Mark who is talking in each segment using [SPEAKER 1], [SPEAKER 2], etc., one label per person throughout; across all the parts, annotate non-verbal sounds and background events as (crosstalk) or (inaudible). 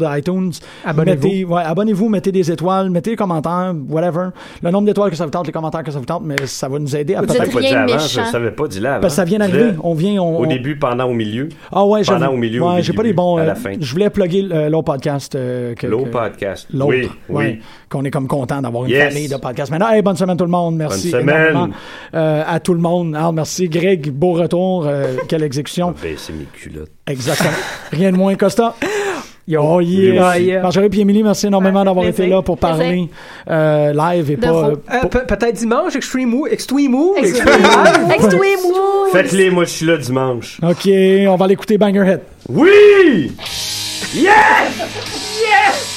[SPEAKER 1] iTunes.
[SPEAKER 2] Abonnez-vous.
[SPEAKER 1] Mettez- ouais, abonnez-vous, mettez des étoiles, mettez des commentaires, whatever. Le nombre d'étoiles que ça vous tente, les commentaires que ça vous tente, mais ça va nous aider à
[SPEAKER 3] Vous
[SPEAKER 1] peut-être.
[SPEAKER 4] Pas dit avant, je savais pas, avant.
[SPEAKER 1] Parce que ça vient d'arriver. On vient, on,
[SPEAKER 4] Au
[SPEAKER 1] on-
[SPEAKER 4] début, pendant, au milieu.
[SPEAKER 1] Ah ouais,
[SPEAKER 4] Pendant, au milieu,
[SPEAKER 1] Ouais,
[SPEAKER 4] au
[SPEAKER 1] j'ai pas les bons.
[SPEAKER 4] à la
[SPEAKER 1] euh,
[SPEAKER 4] fin.
[SPEAKER 1] Je voulais plugger euh, l'autre podcast. euh, que-
[SPEAKER 4] L'autre
[SPEAKER 1] que-
[SPEAKER 4] podcast.
[SPEAKER 1] L'autre.
[SPEAKER 4] Oui, oui.
[SPEAKER 1] Qu'on est comme content d'avoir une
[SPEAKER 4] Yes.
[SPEAKER 1] famille de podcasts. Maintenant, hey, bonne semaine tout le monde. Merci
[SPEAKER 4] Bonne semaine.
[SPEAKER 1] énormément euh, à tout le monde. Alors, merci Greg, beau retour. euh, quelle exécution.
[SPEAKER 4] Ben, c'est mes culottes.
[SPEAKER 1] Exactement. Rien de moins, Costa. (laughs)
[SPEAKER 2] Yo,
[SPEAKER 1] Oh yeah.
[SPEAKER 2] yeah.
[SPEAKER 1] Marjorie et Émilie, merci énormément d'avoir été là pour parler euh, live et
[SPEAKER 3] De
[SPEAKER 1] pas. euh,
[SPEAKER 2] Euh, pe- Peut-être dimanche, Extreme Move. Extreme Move.
[SPEAKER 3] Extreme Move.
[SPEAKER 4] Faites-les, moi, je suis là dimanche.
[SPEAKER 1] Ok, on va l'écouter Bangerhead.
[SPEAKER 4] Oui!
[SPEAKER 5] axe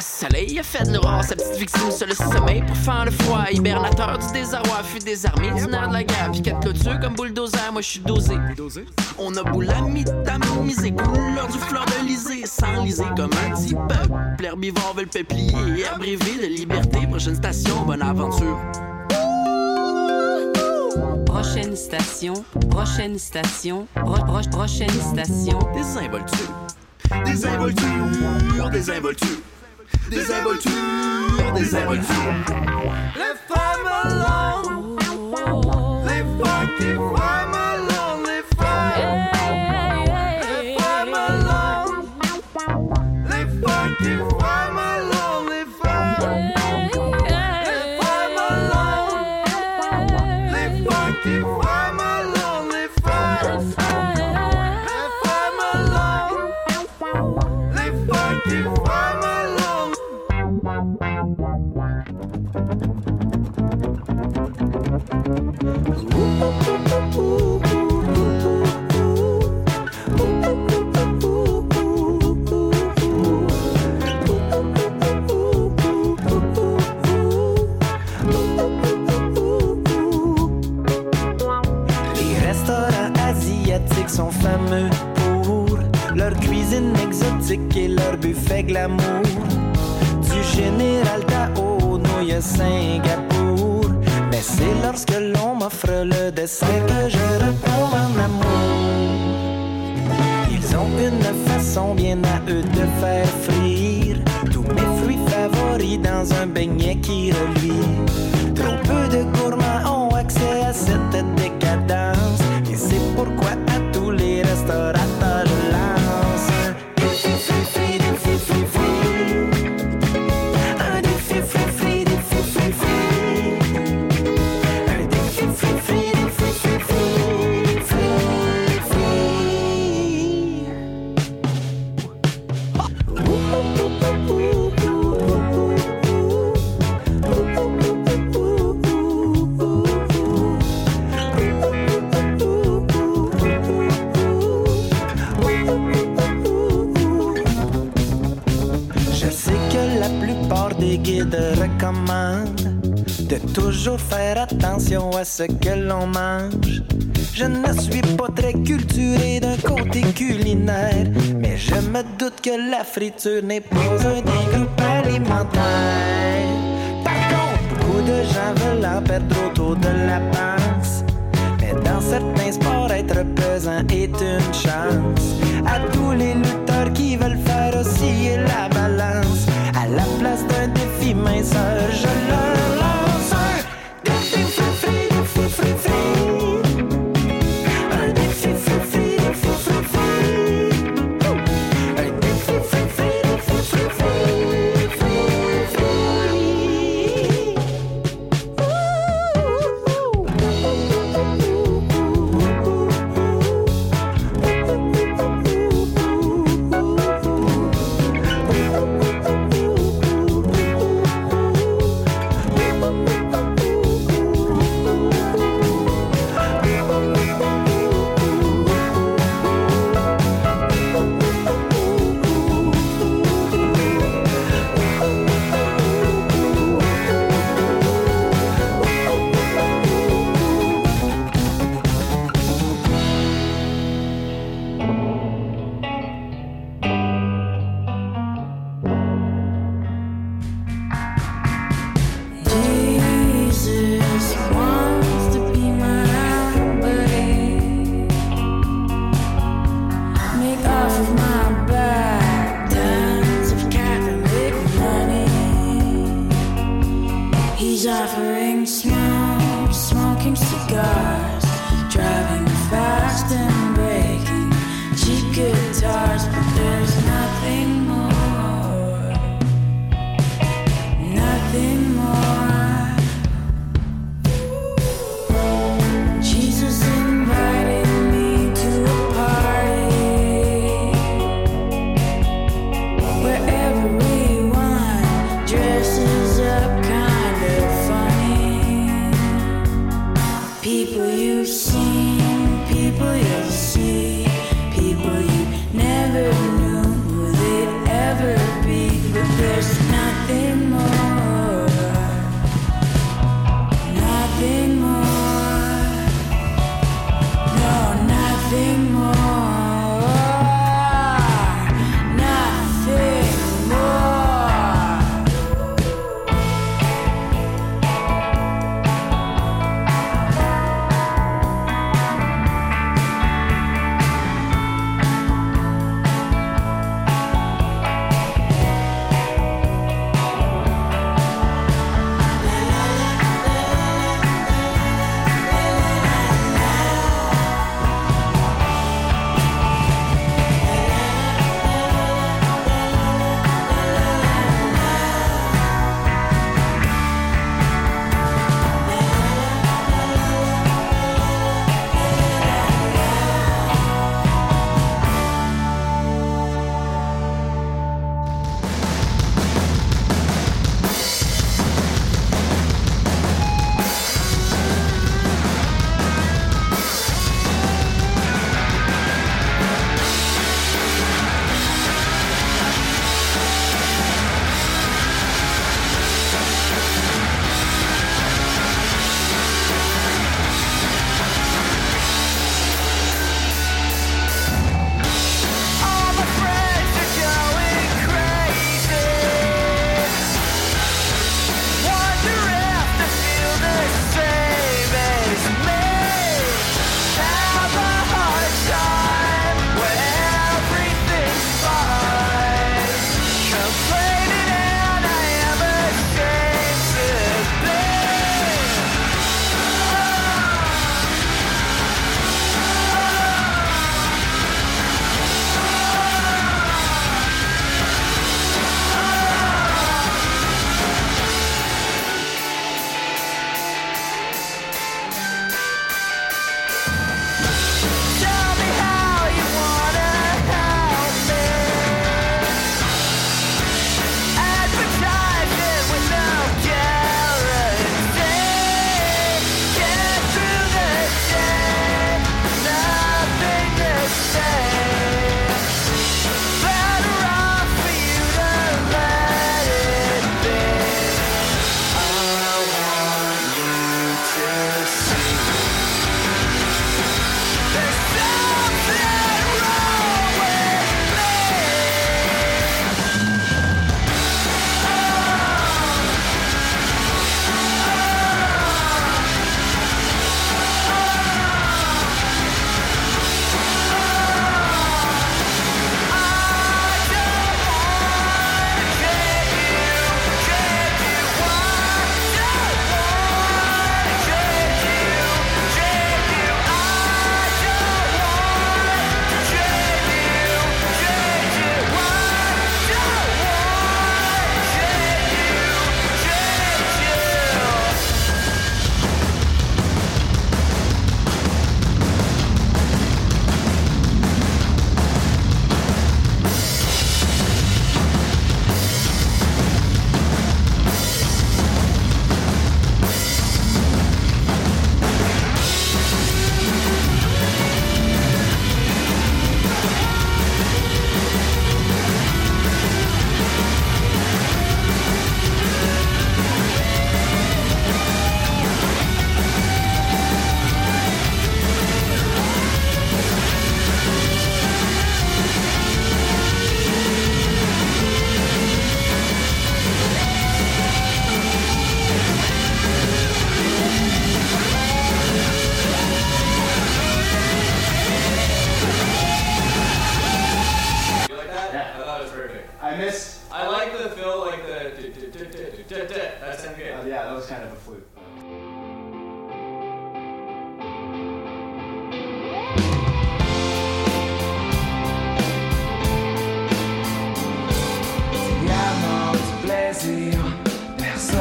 [SPEAKER 3] soleil. Il a fait de l'aurore sa petite victime sur le sommeil pour faire le froid. Hibernateur du désarroi, fut désarmé du nerf de la guerre. Puis quatre clôtures comme bulldozer, moi je suis dosé. On a beau la mitamiser, couleur du fleur de lysée, sans liser comme un petit peuple. Herbivore veut le peuplier, abreuvé de liberté. Prochaine station, bonne aventure.
[SPEAKER 6] Prochaine station, prochaine station, pro- pro- prochaine station.
[SPEAKER 3] Des involtures, des involtures, des involtures, des involtures, des involtures.
[SPEAKER 7] À ce que l'on mange. Je ne suis pas très culturé d'un côté culinaire, mais je me doute que la friture n'est pas un des groupes alimentaires. Par contre, beaucoup de gens veulent en perdre autour de la panse. Mais dans certains sports, être pesant est une chance. À tous les lutteurs qui veulent faire osciller la balance, à la place d'un défi minceur,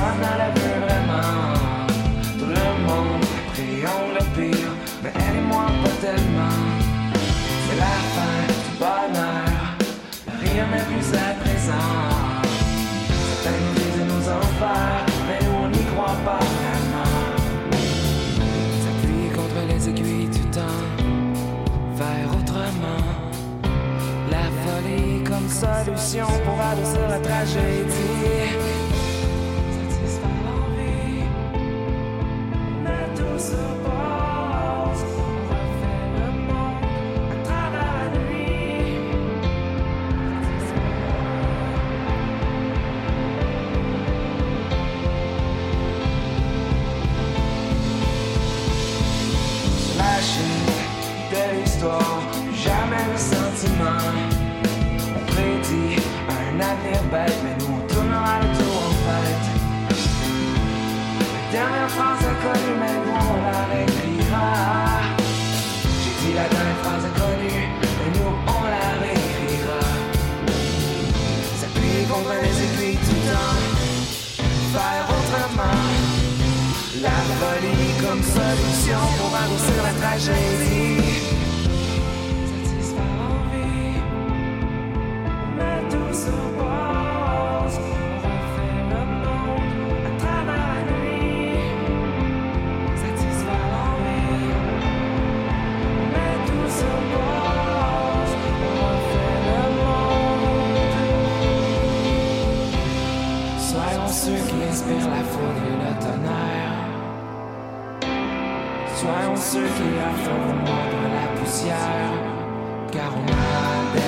[SPEAKER 8] La vraiment. Tout le monde, prions le pire. Mais elle et moi, pas tellement. C'est l'affaire du bonheur. Rien n'est plus à présent. Certains nous disent nos enfers. Mais nous, on n'y croit pas vraiment. Ça plie contre les aiguilles du temps. Faire autrement. La folie comme solution pour adoucir la tragédie. mais nous on tournera le tour en fait. La dernière phrase inconnue, mais nous on la réécrira. J'ai dit la dernière phrase inconnue, mais nous on la réécrira. Ça pue contre les aiguilles tout le temps, faire autrement. La folie comme solution pour avancer la tragédie. ceux qui la font de la poussière, car on a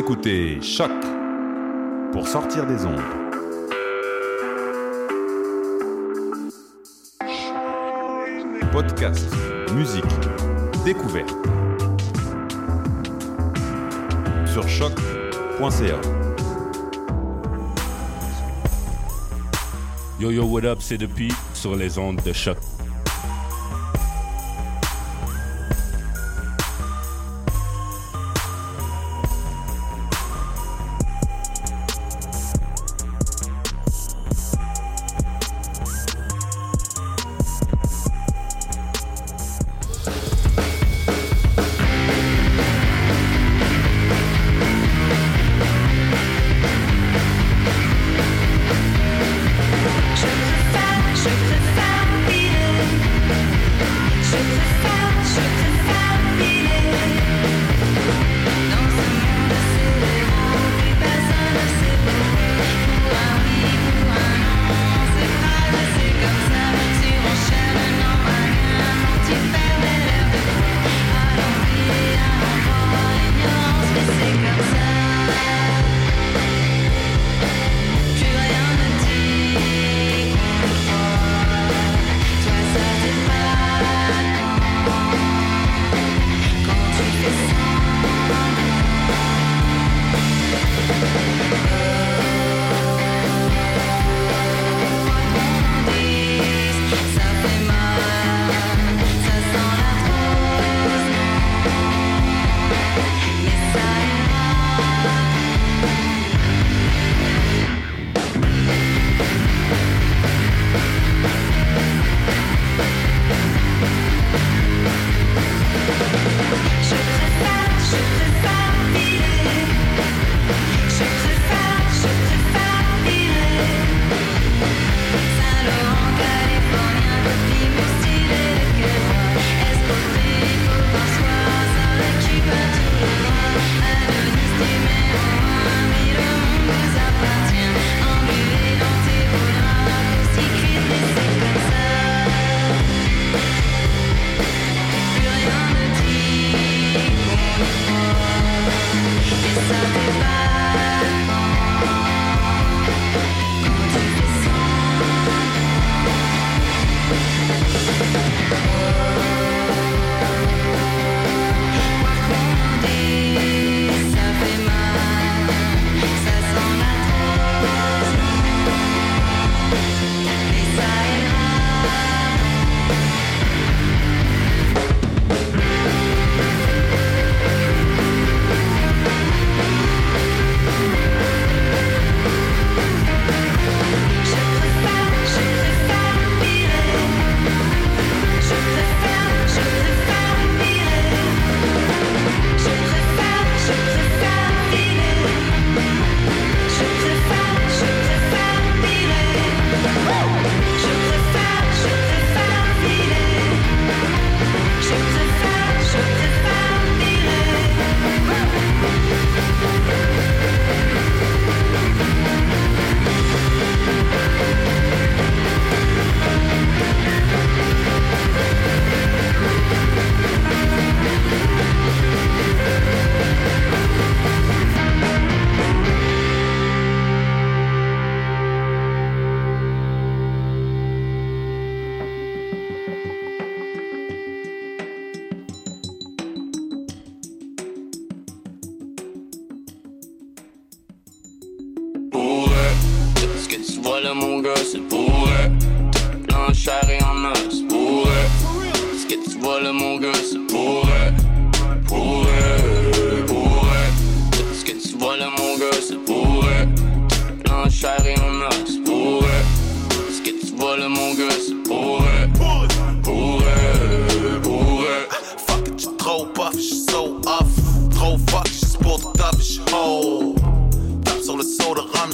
[SPEAKER 9] écoutez Choc pour sortir des ondes. Podcast, musique, découverte. Sur choc.ca.
[SPEAKER 10] Yo yo, what up, c'est depuis sur les ondes de choc.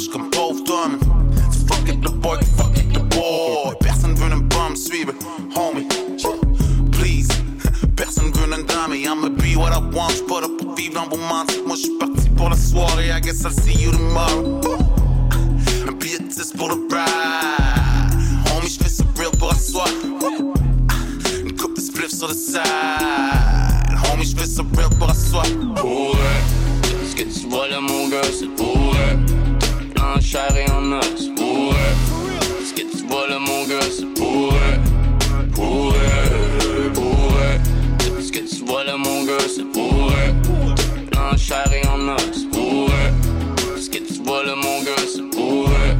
[SPEAKER 11] je comme
[SPEAKER 12] pauvre Tom. Fuck it the boy, fuck it the boy. Personne veut un bum suivre, homie. Please, personne veut un dame. I'ma be what I want, j'suis pas pour vivre dans vos mantiques. Moi j'suis parti pour la soirée, I guess I'll see you tomorrow. Un billet de pour le ride. Homie, j'fais ce real pour la soirée. Une coupe de spliff sur le side. Homie, j'fais ce real pour la soirée.
[SPEAKER 3] Pour eux, ce que tu
[SPEAKER 13] vois là, mon gars, c'est pour eux. Et en os, pour eux. Ce que tu vois là, mon gars, c'est pour eux. Pour eux, pour eux. Ce que tu vois là, mon gars, c'est pour eux. En chair et en os, pour eux. Ce que tu vois là, mon gars, c'est pour eux.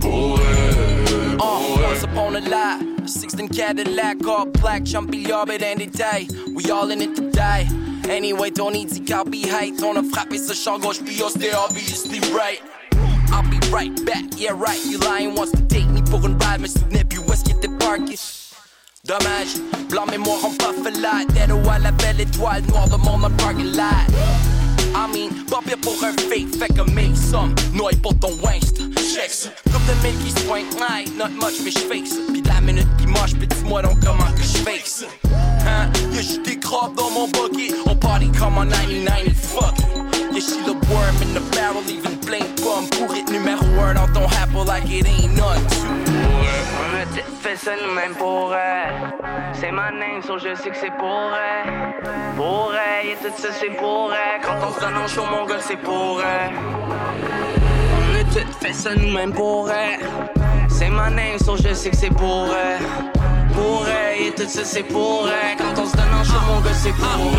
[SPEAKER 13] Pour eux, pour eux.
[SPEAKER 14] once upon a lie, 16 Cadillac, all black, jumpy yard, any day. We all in it today. Anyway, ton easy car be hate. On a frappé ce champ gauche, puis on stay obviously right. I'll be right back, yeah right. You lying wants to take me pour une ride, plus où est-ce qu'il était parké. Dommage, blanc mémoire en pas fait là. Dead ou à la belle étoile noire de mon parking lot. I mean, pas pire pour un fake, fait que make some noise pour ton waste. Check ça. Coupe de mille qui ouais, not much, mais j'fake ça. Pis la minute qui marche, pis dis-moi donc comment que j'fake ça. Hein? Yeah, j'suis des crabes dans mon bucket. On party comme en 99, fuck. She the worm in the barrel, even blink bum. Pour it numéro 1 dans ton apple like it ain't nothing.
[SPEAKER 15] On a t- fait ça nous-mêmes pour. C'est ma name, so je sais que c'est pour. Pour et tout ça c'est pour. Quand on se donne en show, mon gars, c'est pour. On a tout fait ça nous-mêmes pour. C'est ma name, so je sais que c'est pour. Pour et tout ça c'est pour. Quand on se donne en show, mon gars, c'est pour.